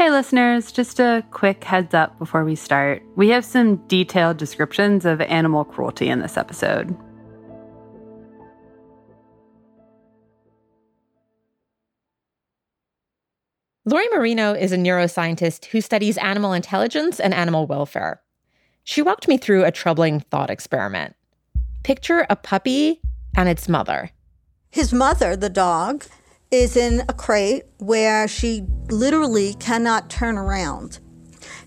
Hey, listeners, just a quick heads up before we start. We have some detailed descriptions of animal cruelty in this episode. Lori Marino is a neuroscientist who studies animal intelligence and animal welfare. She walked me through a troubling thought experiment. Picture a puppy and its mother. His mother, the dog, is in a crate where she literally cannot turn around.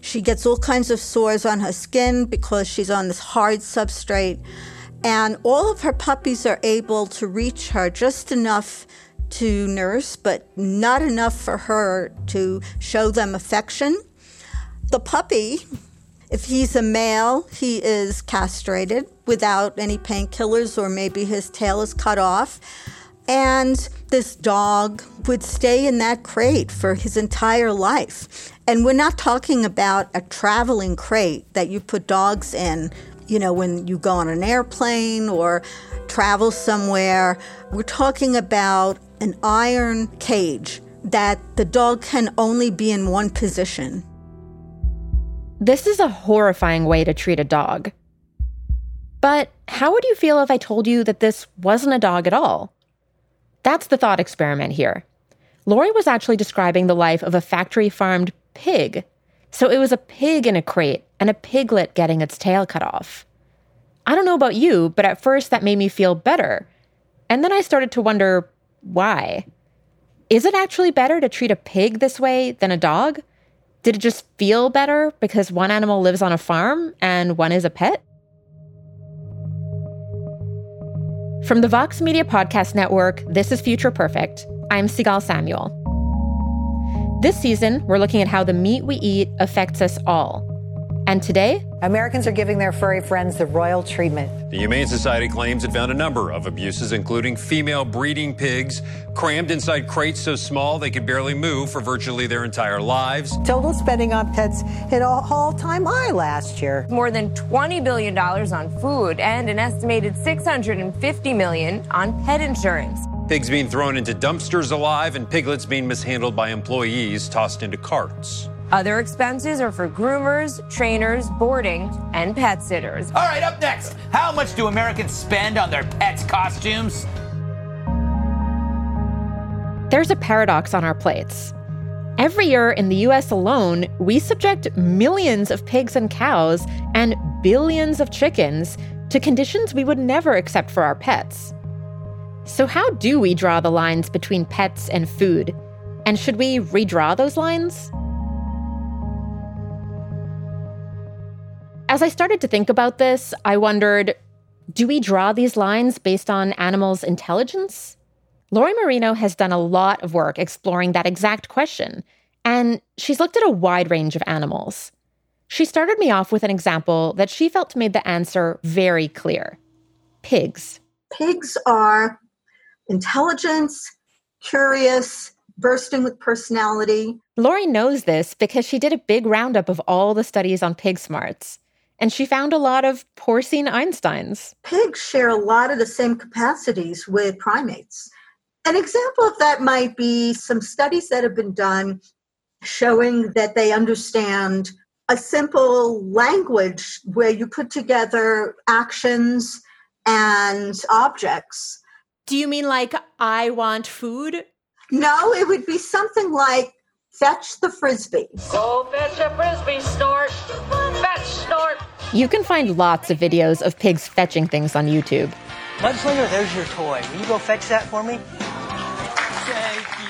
She gets all kinds of sores on her skin because she's on this hard substrate. And all of her puppies are able to reach her just enough to nurse, but not enough for her to show them affection. The puppy, if he's a male, he is castrated without any painkillers, or maybe his tail is cut off. And this dog would stay in that crate for his entire life. And we're not talking about a traveling crate that you put dogs in, you know, when you go on an airplane or travel somewhere. We're talking about an iron cage that the dog can only be in one position. This is a horrifying way to treat a dog. But how would you feel if I told you that this wasn't a dog at all? That's the thought experiment here. Lori was actually describing the life of a factory farmed pig. So it was a pig in a crate and a piglet getting its tail cut off. I don't know about you, but at first that made me feel better. And then I started to wonder why. Is it actually better to treat a pig this way than a dog? Did it just feel better because one animal lives on a farm and one is a pet? From the Vox Media Podcast Network, this is Future Perfect. I'm Sigal Samuel. This season, we're looking at how the meat we eat affects us all. And today, Americans are giving their furry friends the royal treatment. The Humane Society claims it found a number of abuses, including female breeding pigs crammed inside crates so small they could barely move for virtually their entire lives. Total spending on pets hit an all-time high last year. More than $20 billion on food and an estimated 650 million on pet insurance. Pigs being thrown into dumpsters alive and piglets being mishandled by employees tossed into carts. Other expenses are for groomers, trainers, boarding, and pet sitters. All right, up next. How much do Americans spend on their pets' costumes? There's a paradox on our plates. Every year in the US alone, we subject millions of pigs and cows and billions of chickens to conditions we would never accept for our pets. So, how do we draw the lines between pets and food? And should we redraw those lines? As I started to think about this, I wondered do we draw these lines based on animals' intelligence? Lori Marino has done a lot of work exploring that exact question, and she's looked at a wide range of animals. She started me off with an example that she felt made the answer very clear pigs. Pigs are intelligence, curious, bursting with personality. Lori knows this because she did a big roundup of all the studies on pig smarts and she found a lot of porcine Einsteins. Pigs share a lot of the same capacities with primates. An example of that might be some studies that have been done showing that they understand a simple language where you put together actions and objects. Do you mean like, I want food? No, it would be something like, fetch the frisbee. Go fetch a frisbee, snort. Fetch, snort. You can find lots of videos of pigs fetching things on YouTube. Mudslinger, there's your toy. Will you go fetch that for me?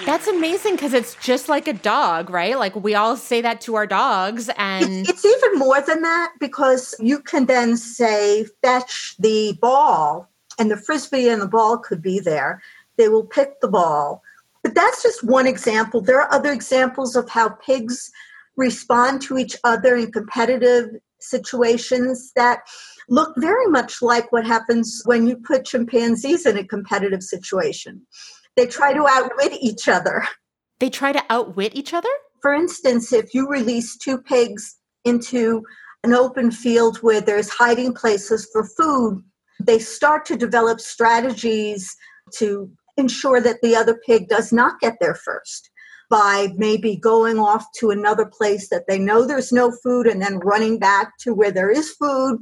That's amazing because it's just like a dog, right? Like we all say that to our dogs, and it's even more than that because you can then say, fetch the ball, and the frisbee and the ball could be there. They will pick the ball. But that's just one example. There are other examples of how pigs respond to each other in competitive situations that look very much like what happens when you put chimpanzees in a competitive situation. They try to outwit each other. They try to outwit each other? For instance, if you release two pigs into an open field where there's hiding places for food, they start to develop strategies to ensure that the other pig does not get there first. By maybe going off to another place that they know there's no food and then running back to where there is food.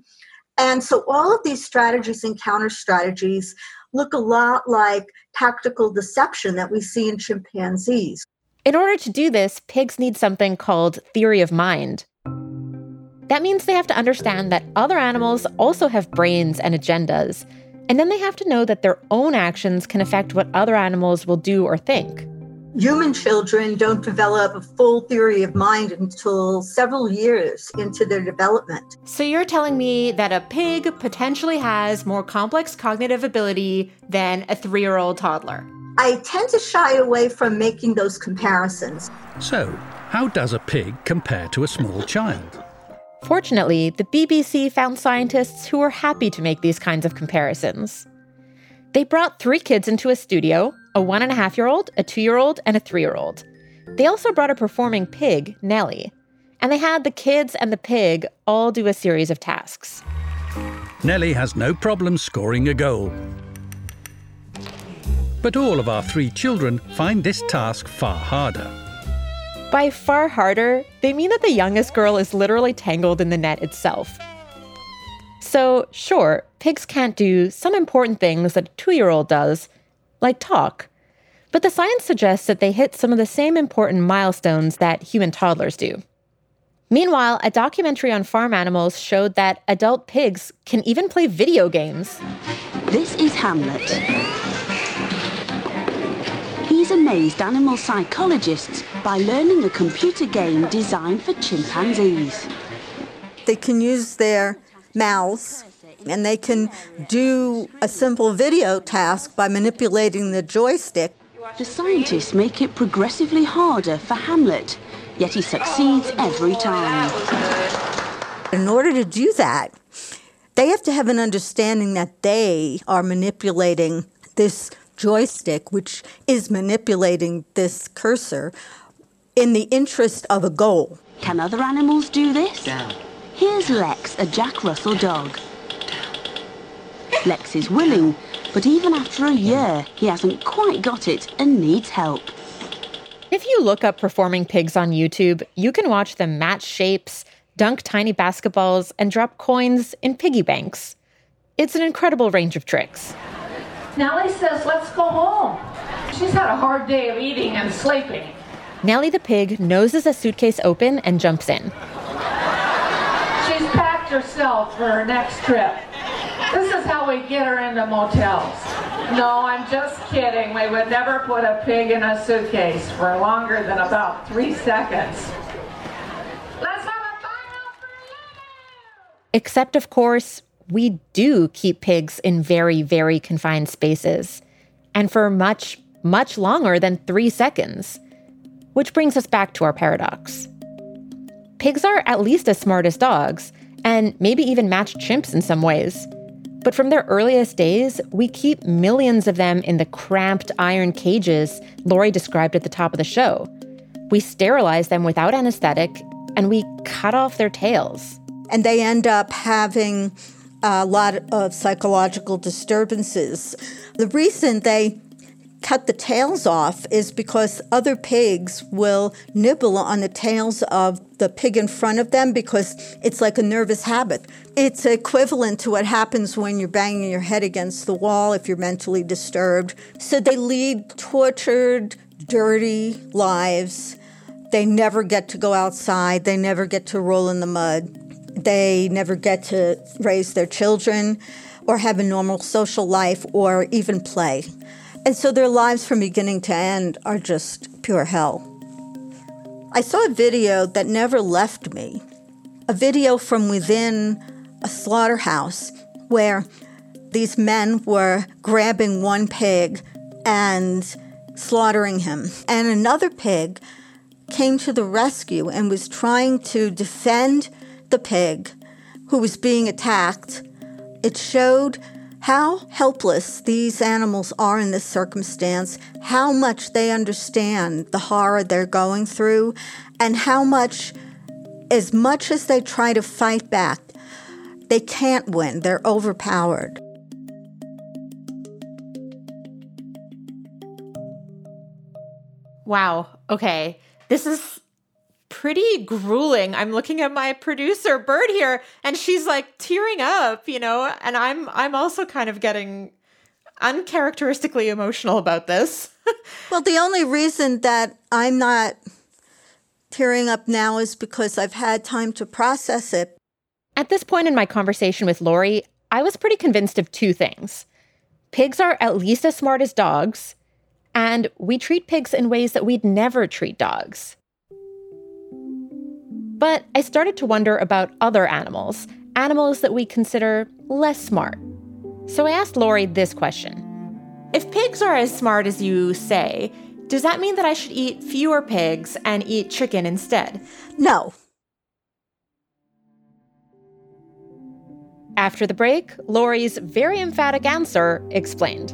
And so all of these strategies and counter strategies look a lot like tactical deception that we see in chimpanzees. In order to do this, pigs need something called theory of mind. That means they have to understand that other animals also have brains and agendas, and then they have to know that their own actions can affect what other animals will do or think. Human children don't develop a full theory of mind until several years into their development. So you're telling me that a pig potentially has more complex cognitive ability than a three year old toddler? I tend to shy away from making those comparisons. So, how does a pig compare to a small child? Fortunately, the BBC found scientists who were happy to make these kinds of comparisons. They brought three kids into a studio a one and a half year old, a two year old, and a three year old. They also brought a performing pig, Nellie, and they had the kids and the pig all do a series of tasks. Nellie has no problem scoring a goal. But all of our three children find this task far harder. By far harder, they mean that the youngest girl is literally tangled in the net itself. So, sure, pigs can't do some important things that a two year old does, like talk. But the science suggests that they hit some of the same important milestones that human toddlers do. Meanwhile, a documentary on farm animals showed that adult pigs can even play video games. This is Hamlet. He's amazed animal psychologists by learning a computer game designed for chimpanzees. They can use their mouths and they can do a simple video task by manipulating the joystick. The scientists make it progressively harder for Hamlet, yet he succeeds every time. In order to do that, they have to have an understanding that they are manipulating this joystick, which is manipulating this cursor, in the interest of a goal. Can other animals do this? Down. Here's Lex, a Jack Russell dog. Lex is willing, but even after a year, he hasn't quite got it and needs help. If you look up performing pigs on YouTube, you can watch them match shapes, dunk tiny basketballs, and drop coins in piggy banks. It's an incredible range of tricks. Nellie says, let's go home. She's had a hard day of eating and sleeping. Nellie the pig noses a suitcase open and jumps in. She's packed herself for her next trip. This is how we get her into motels. No, I'm just kidding. We would never put a pig in a suitcase for longer than about three seconds. Let's have a final for you. Except, of course, we do keep pigs in very, very confined spaces, and for much, much longer than three seconds. Which brings us back to our paradox. Pigs are at least as smart as dogs, and maybe even match chimps in some ways. But from their earliest days, we keep millions of them in the cramped iron cages Lori described at the top of the show. We sterilize them without anesthetic, and we cut off their tails. And they end up having a lot of psychological disturbances. The reason they cut the tails off is because other pigs will nibble on the tails of the pig in front of them because it's like a nervous habit. It's equivalent to what happens when you're banging your head against the wall if you're mentally disturbed. So they lead tortured, dirty lives. They never get to go outside, they never get to roll in the mud, they never get to raise their children or have a normal social life or even play. And so their lives from beginning to end are just pure hell. I saw a video that never left me a video from within a slaughterhouse where these men were grabbing one pig and slaughtering him. And another pig came to the rescue and was trying to defend the pig who was being attacked. It showed how helpless these animals are in this circumstance, how much they understand the horror they're going through, and how much, as much as they try to fight back, they can't win. They're overpowered. Wow. Okay. This is pretty grueling. I'm looking at my producer Bird here and she's like tearing up, you know, and I'm I'm also kind of getting uncharacteristically emotional about this. well, the only reason that I'm not tearing up now is because I've had time to process it. At this point in my conversation with Lori, I was pretty convinced of two things. Pigs are at least as smart as dogs, and we treat pigs in ways that we'd never treat dogs. But I started to wonder about other animals, animals that we consider less smart. So I asked Lori this question If pigs are as smart as you say, does that mean that I should eat fewer pigs and eat chicken instead? No. After the break, Lori's very emphatic answer explained.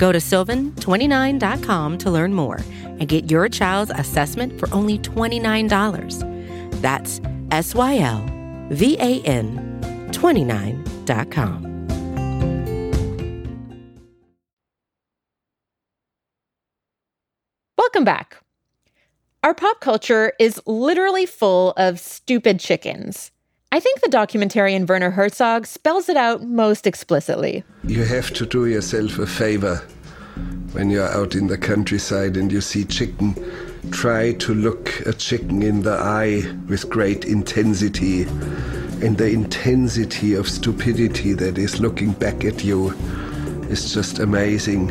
Go to sylvan29.com to learn more and get your child's assessment for only $29. That's S Y L V A N 29.com. Welcome back. Our pop culture is literally full of stupid chickens. I think the documentarian Werner Herzog spells it out most explicitly. You have to do yourself a favor when you're out in the countryside and you see chicken. Try to look a chicken in the eye with great intensity. And the intensity of stupidity that is looking back at you is just amazing.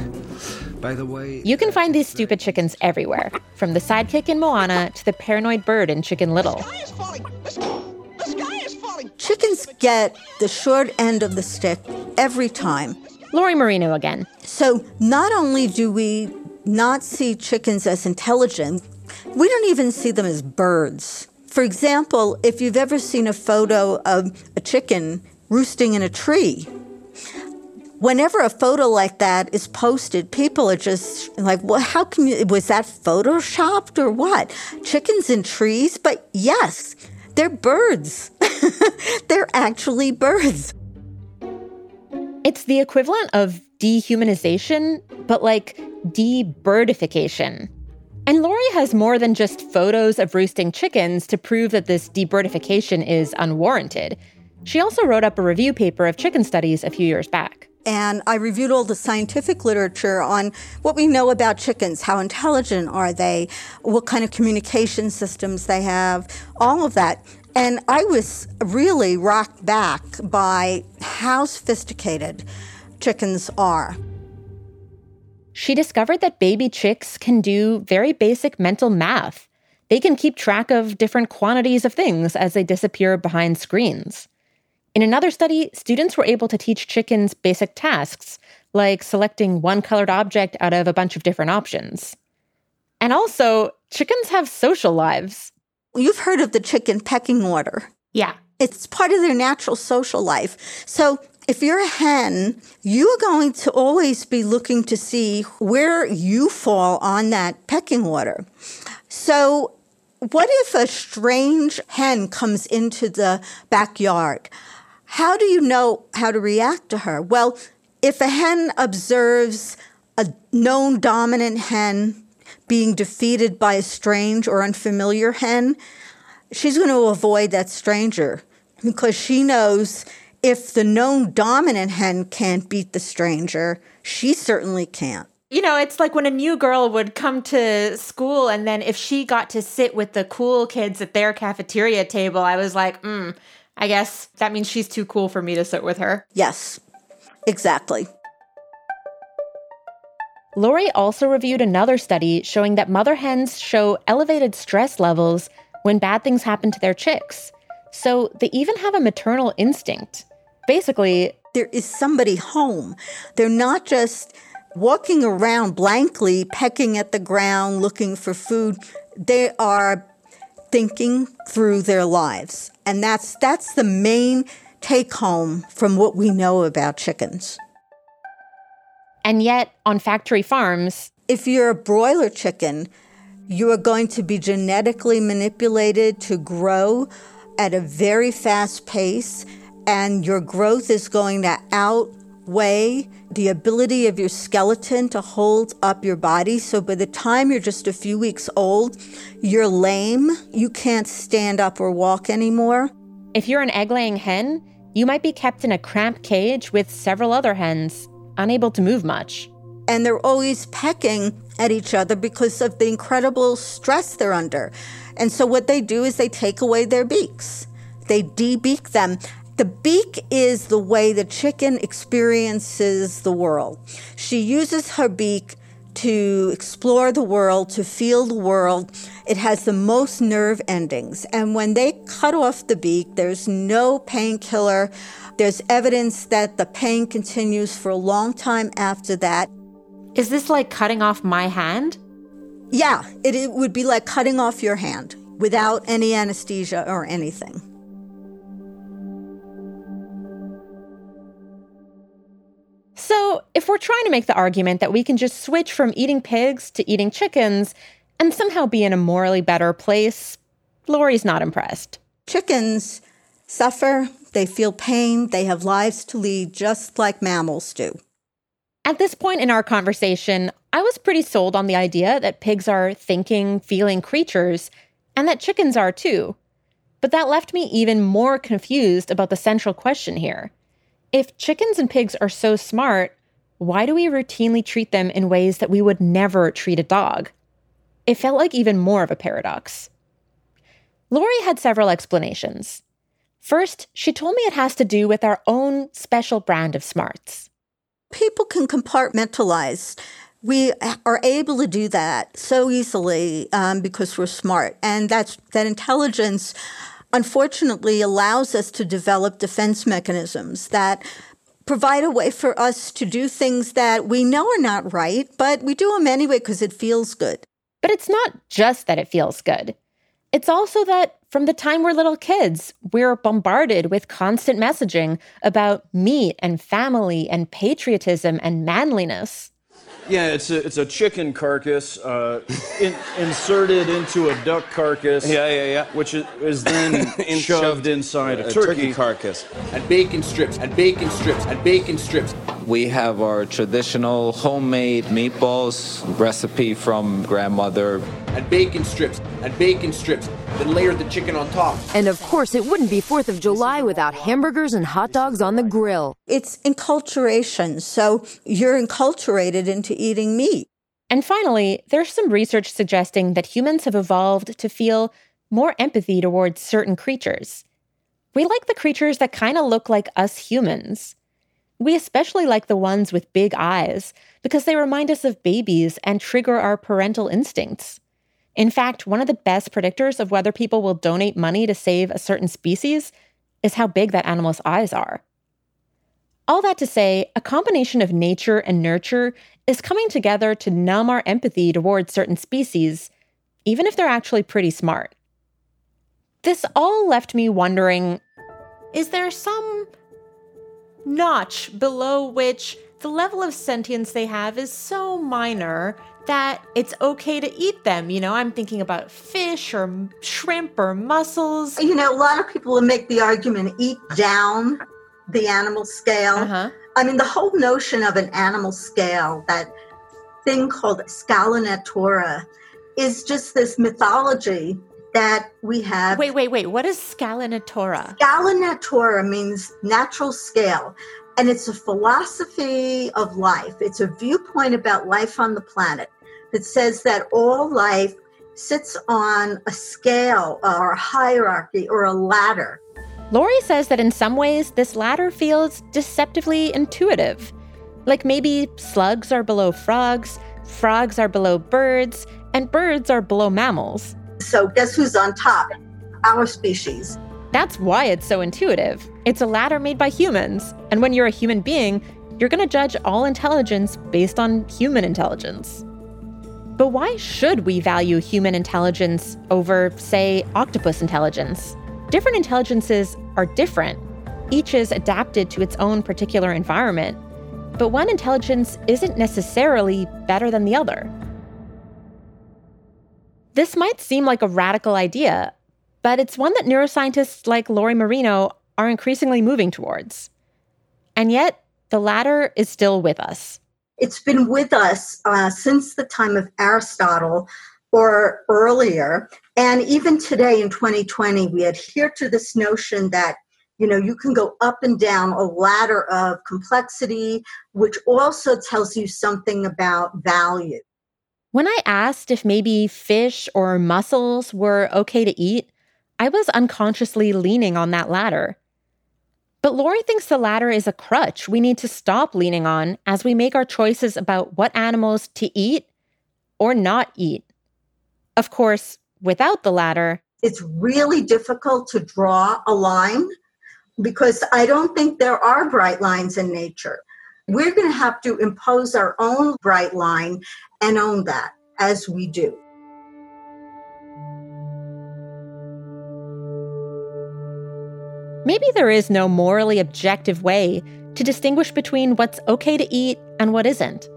By the way, you can find these stupid chickens everywhere, from the sidekick in Moana to the paranoid bird in Chicken Little. Chickens get the short end of the stick every time. Lori Marino again. So, not only do we not see chickens as intelligent, we don't even see them as birds. For example, if you've ever seen a photo of a chicken roosting in a tree, whenever a photo like that is posted, people are just like, well, how can you, was that photoshopped or what? Chickens in trees? But yes, they're birds. they're actually birds. It's the equivalent of dehumanization, but like debirdification. And Lori has more than just photos of roosting chickens to prove that this debirdification is unwarranted. She also wrote up a review paper of chicken studies a few years back. And I reviewed all the scientific literature on what we know about chickens. How intelligent are they? What kind of communication systems they have? All of that. And I was really rocked back by how sophisticated chickens are. She discovered that baby chicks can do very basic mental math. They can keep track of different quantities of things as they disappear behind screens. In another study, students were able to teach chickens basic tasks, like selecting one colored object out of a bunch of different options. And also, chickens have social lives. You've heard of the chicken pecking order. Yeah. It's part of their natural social life. So if you're a hen, you're going to always be looking to see where you fall on that pecking order. So what if a strange hen comes into the backyard? How do you know how to react to her? Well, if a hen observes a known dominant hen being defeated by a strange or unfamiliar hen, she's going to avoid that stranger because she knows if the known dominant hen can't beat the stranger, she certainly can't. You know, it's like when a new girl would come to school, and then if she got to sit with the cool kids at their cafeteria table, I was like, hmm, I guess that means she's too cool for me to sit with her. Yes, exactly. Lori also reviewed another study showing that mother hens show elevated stress levels when bad things happen to their chicks. So they even have a maternal instinct. Basically, there is somebody home. They're not just walking around blankly, pecking at the ground, looking for food. They are thinking through their lives. And that's that's the main take home from what we know about chickens. And yet, on factory farms, if you're a broiler chicken, you are going to be genetically manipulated to grow at a very fast pace, and your growth is going to outweigh the ability of your skeleton to hold up your body. So by the time you're just a few weeks old, you're lame. You can't stand up or walk anymore. If you're an egg laying hen, you might be kept in a cramped cage with several other hens, unable to move much. And they're always pecking at each other because of the incredible stress they're under. And so what they do is they take away their beaks. They debeak them. The beak is the way the chicken experiences the world. She uses her beak to explore the world, to feel the world. It has the most nerve endings. And when they cut off the beak, there's no painkiller. There's evidence that the pain continues for a long time after that. Is this like cutting off my hand? Yeah, it, it would be like cutting off your hand without any anesthesia or anything. So, if we're trying to make the argument that we can just switch from eating pigs to eating chickens and somehow be in a morally better place, Lori's not impressed. Chickens suffer, they feel pain, they have lives to lead just like mammals do. At this point in our conversation, I was pretty sold on the idea that pigs are thinking, feeling creatures, and that chickens are too. But that left me even more confused about the central question here. If chickens and pigs are so smart, why do we routinely treat them in ways that we would never treat a dog? It felt like even more of a paradox. Lori had several explanations. First, she told me it has to do with our own special brand of smarts. People can compartmentalize. We are able to do that so easily um, because we're smart, and that's that intelligence unfortunately allows us to develop defense mechanisms that provide a way for us to do things that we know are not right, but we do them anyway because it feels good. But it's not just that it feels good. It's also that from the time we're little kids, we're bombarded with constant messaging about meat and family and patriotism and manliness. Yeah, it's a it's a chicken carcass uh, in, inserted into a duck carcass. Yeah, yeah, yeah. Which is, is then In- shoved shoved inside a, a turkey. turkey carcass. and bacon strips and bacon strips and bacon strips. We have our traditional homemade meatballs recipe from grandmother. And bacon strips and bacon strips. Then layer the chicken on top. And of course, it wouldn't be 4th of July without hamburgers and hot dogs on the grill. It's enculturation. So you're enculturated into eating meat. And finally, there's some research suggesting that humans have evolved to feel more empathy towards certain creatures. We like the creatures that kind of look like us humans. We especially like the ones with big eyes because they remind us of babies and trigger our parental instincts. In fact, one of the best predictors of whether people will donate money to save a certain species is how big that animal's eyes are. All that to say, a combination of nature and nurture is coming together to numb our empathy towards certain species, even if they're actually pretty smart. This all left me wondering is there some notch below which the level of sentience they have is so minor that it's okay to eat them? You know, I'm thinking about fish or shrimp or mussels. You know, a lot of people will make the argument eat down the animal scale. Uh-huh. I mean, the whole notion of an animal scale, that thing called scala natura, is just this mythology that we have. Wait, wait, wait. What is scala natura? Scala natura means natural scale, and it's a philosophy of life. It's a viewpoint about life on the planet that says that all life sits on a scale or a hierarchy or a ladder. Lori says that in some ways, this ladder feels deceptively intuitive. Like maybe slugs are below frogs, frogs are below birds, and birds are below mammals. So, guess who's on top? Our species. That's why it's so intuitive. It's a ladder made by humans. And when you're a human being, you're going to judge all intelligence based on human intelligence. But why should we value human intelligence over, say, octopus intelligence? Different intelligences are different. Each is adapted to its own particular environment. But one intelligence isn't necessarily better than the other. This might seem like a radical idea, but it's one that neuroscientists like Lori Marino are increasingly moving towards. And yet, the ladder is still with us. It's been with us uh, since the time of Aristotle or earlier. And even today in 2020, we adhere to this notion that you know you can go up and down a ladder of complexity which also tells you something about value when i asked if maybe fish or mussels were okay to eat i was unconsciously leaning on that ladder but Lori thinks the ladder is a crutch we need to stop leaning on as we make our choices about what animals to eat or not eat. Of course, without the ladder, it's really difficult to draw a line because I don't think there are bright lines in nature. We're going to have to impose our own bright line and own that as we do. Maybe there is no morally objective way to distinguish between what's okay to eat and what isn't.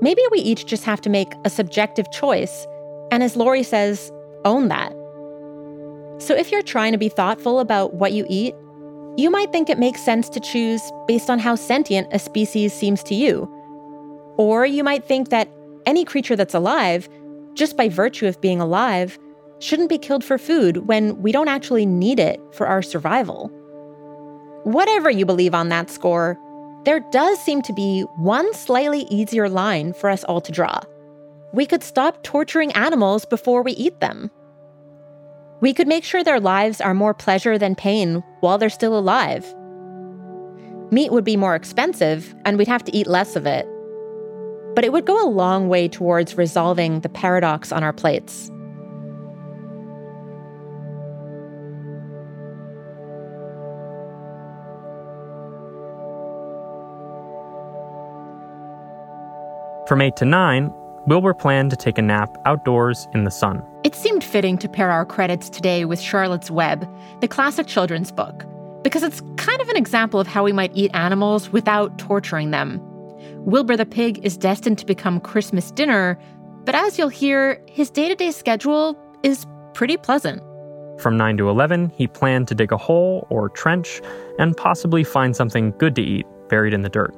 Maybe we each just have to make a subjective choice, and as Lori says, own that. So if you're trying to be thoughtful about what you eat, you might think it makes sense to choose based on how sentient a species seems to you. Or you might think that any creature that's alive, just by virtue of being alive, shouldn't be killed for food when we don't actually need it for our survival. Whatever you believe on that score, there does seem to be one slightly easier line for us all to draw. We could stop torturing animals before we eat them. We could make sure their lives are more pleasure than pain while they're still alive. Meat would be more expensive, and we'd have to eat less of it. But it would go a long way towards resolving the paradox on our plates. From 8 to 9, Wilbur planned to take a nap outdoors in the sun. It seemed fitting to pair our credits today with Charlotte's Web, the classic children's book, because it's kind of an example of how we might eat animals without torturing them. Wilbur the pig is destined to become Christmas dinner, but as you'll hear, his day to day schedule is pretty pleasant. From 9 to 11, he planned to dig a hole or trench and possibly find something good to eat buried in the dirt.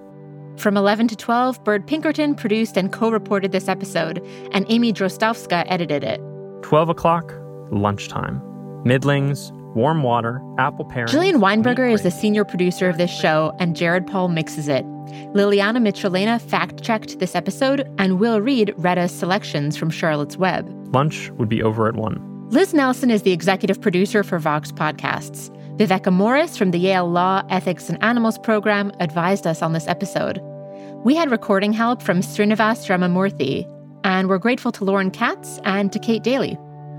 From 11 to 12, Bird Pinkerton produced and co reported this episode, and Amy Drozdowska edited it. 12 o'clock, lunchtime. Middlings, warm water, apple parings. Jillian Weinberger is the senior producer of this show, and Jared Paul mixes it. Liliana Michelena fact checked this episode, and Will Reed read us selections from Charlotte's Web. Lunch would be over at 1. Liz Nelson is the executive producer for Vox Podcasts. Viveca Morris from the Yale Law Ethics and Animals program advised us on this episode. We had recording help from Srinivas Ramamurthy, and we're grateful to Lauren Katz and to Kate Daly.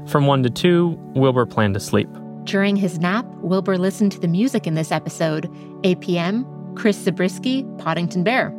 From 1 to 2, Wilbur planned to sleep. During his nap, Wilbur listened to the music in this episode APM, Chris Zabriskie, Poddington Bear.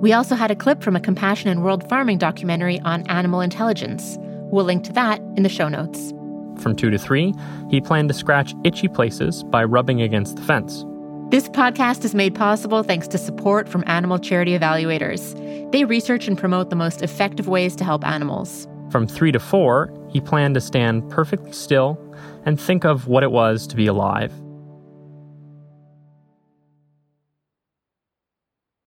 We also had a clip from a Compassion in World Farming documentary on animal intelligence. We'll link to that in the show notes. From 2 to 3, he planned to scratch itchy places by rubbing against the fence. This podcast is made possible thanks to support from animal charity evaluators. They research and promote the most effective ways to help animals. From 3 to 4, he planned to stand perfectly still and think of what it was to be alive.